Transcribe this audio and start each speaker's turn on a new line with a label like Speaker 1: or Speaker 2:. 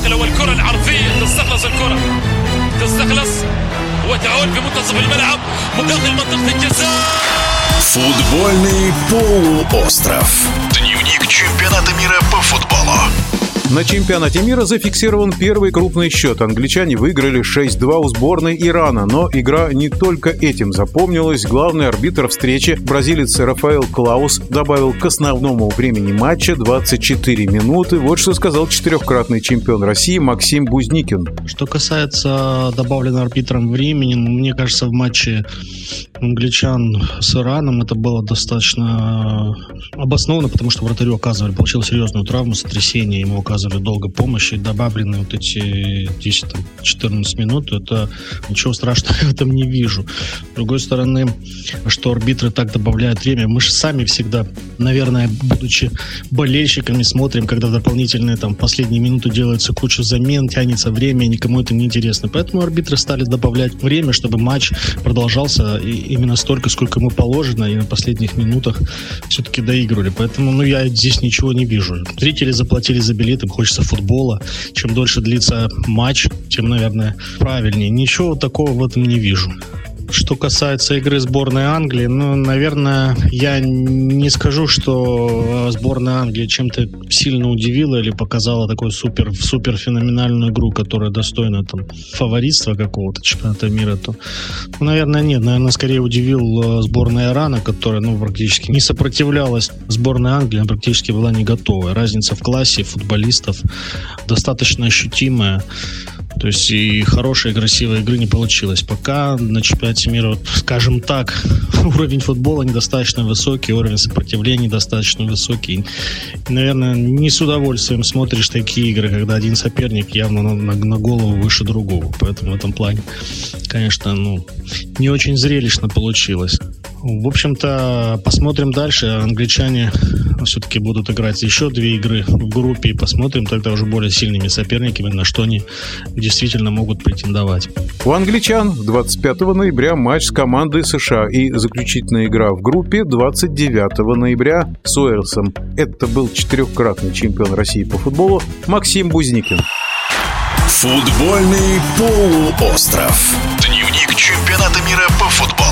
Speaker 1: النقله والكره العرضيه تستخلص الكره تستخلص وتعود في منتصف الملعب مقابل منطقه الجزاء
Speaker 2: Футбольный полуостров. Дневник чемпионата мира по футболу.
Speaker 3: На чемпионате мира зафиксирован первый крупный счет. Англичане выиграли 6-2 у сборной Ирана. Но игра не только этим запомнилась. Главный арбитр встречи, бразилец Рафаэл Клаус, добавил к основному времени матча 24 минуты. Вот что сказал четырехкратный чемпион России Максим Бузникин.
Speaker 4: Что касается добавленного арбитром времени, ну, мне кажется, в матче англичан с Ираном это было достаточно обоснованно, потому что вратарю оказывали, получил серьезную травму, сотрясение, ему оказывали оказывали долго помощи, добавлены вот эти 10-14 минут, это ничего страшного в этом не вижу. С другой стороны, что арбитры так добавляют время, мы же сами всегда, наверное, будучи болельщиками, смотрим, когда дополнительные там последние минуты делается куча замен, тянется время, никому это не интересно. Поэтому арбитры стали добавлять время, чтобы матч продолжался именно столько, сколько ему положено, и на последних минутах все-таки доигрывали. Поэтому, ну, я здесь ничего не вижу. Зрители заплатили за билеты, хочется футбола. Чем дольше длится матч, тем, наверное, правильнее. Ничего такого в этом не вижу. Что касается игры сборной Англии, ну, наверное, я не скажу, что сборная Англии чем-то сильно удивила или показала такую супер, супер феноменальную игру, которая достойна там фаворитства какого-то чемпионата мира, то, ну, наверное, нет. Наверное, скорее удивил э, сборная Ирана, которая, ну, практически не сопротивлялась сборной Англии, она практически была не готова. Разница в классе футболистов достаточно ощутимая. То есть и хорошей, красивой игры не получилось. Пока на чемпионате мира, вот, скажем так, уровень футбола недостаточно высокий, уровень сопротивления недостаточно высокий. И, наверное, не с удовольствием смотришь такие игры, когда один соперник явно на, на, на голову выше другого. Поэтому в этом плане, конечно, ну, не очень зрелищно получилось. В общем-то, посмотрим дальше. Англичане все-таки будут играть еще две игры в группе и посмотрим тогда уже более сильными соперниками, на что они действительно могут претендовать.
Speaker 3: У англичан 25 ноября матч с командой США и заключительная игра в группе 29 ноября с Уэльсом. Это был четырехкратный чемпион России по футболу Максим Бузникин.
Speaker 2: Футбольный полуостров. Дневник чемпионата мира по футболу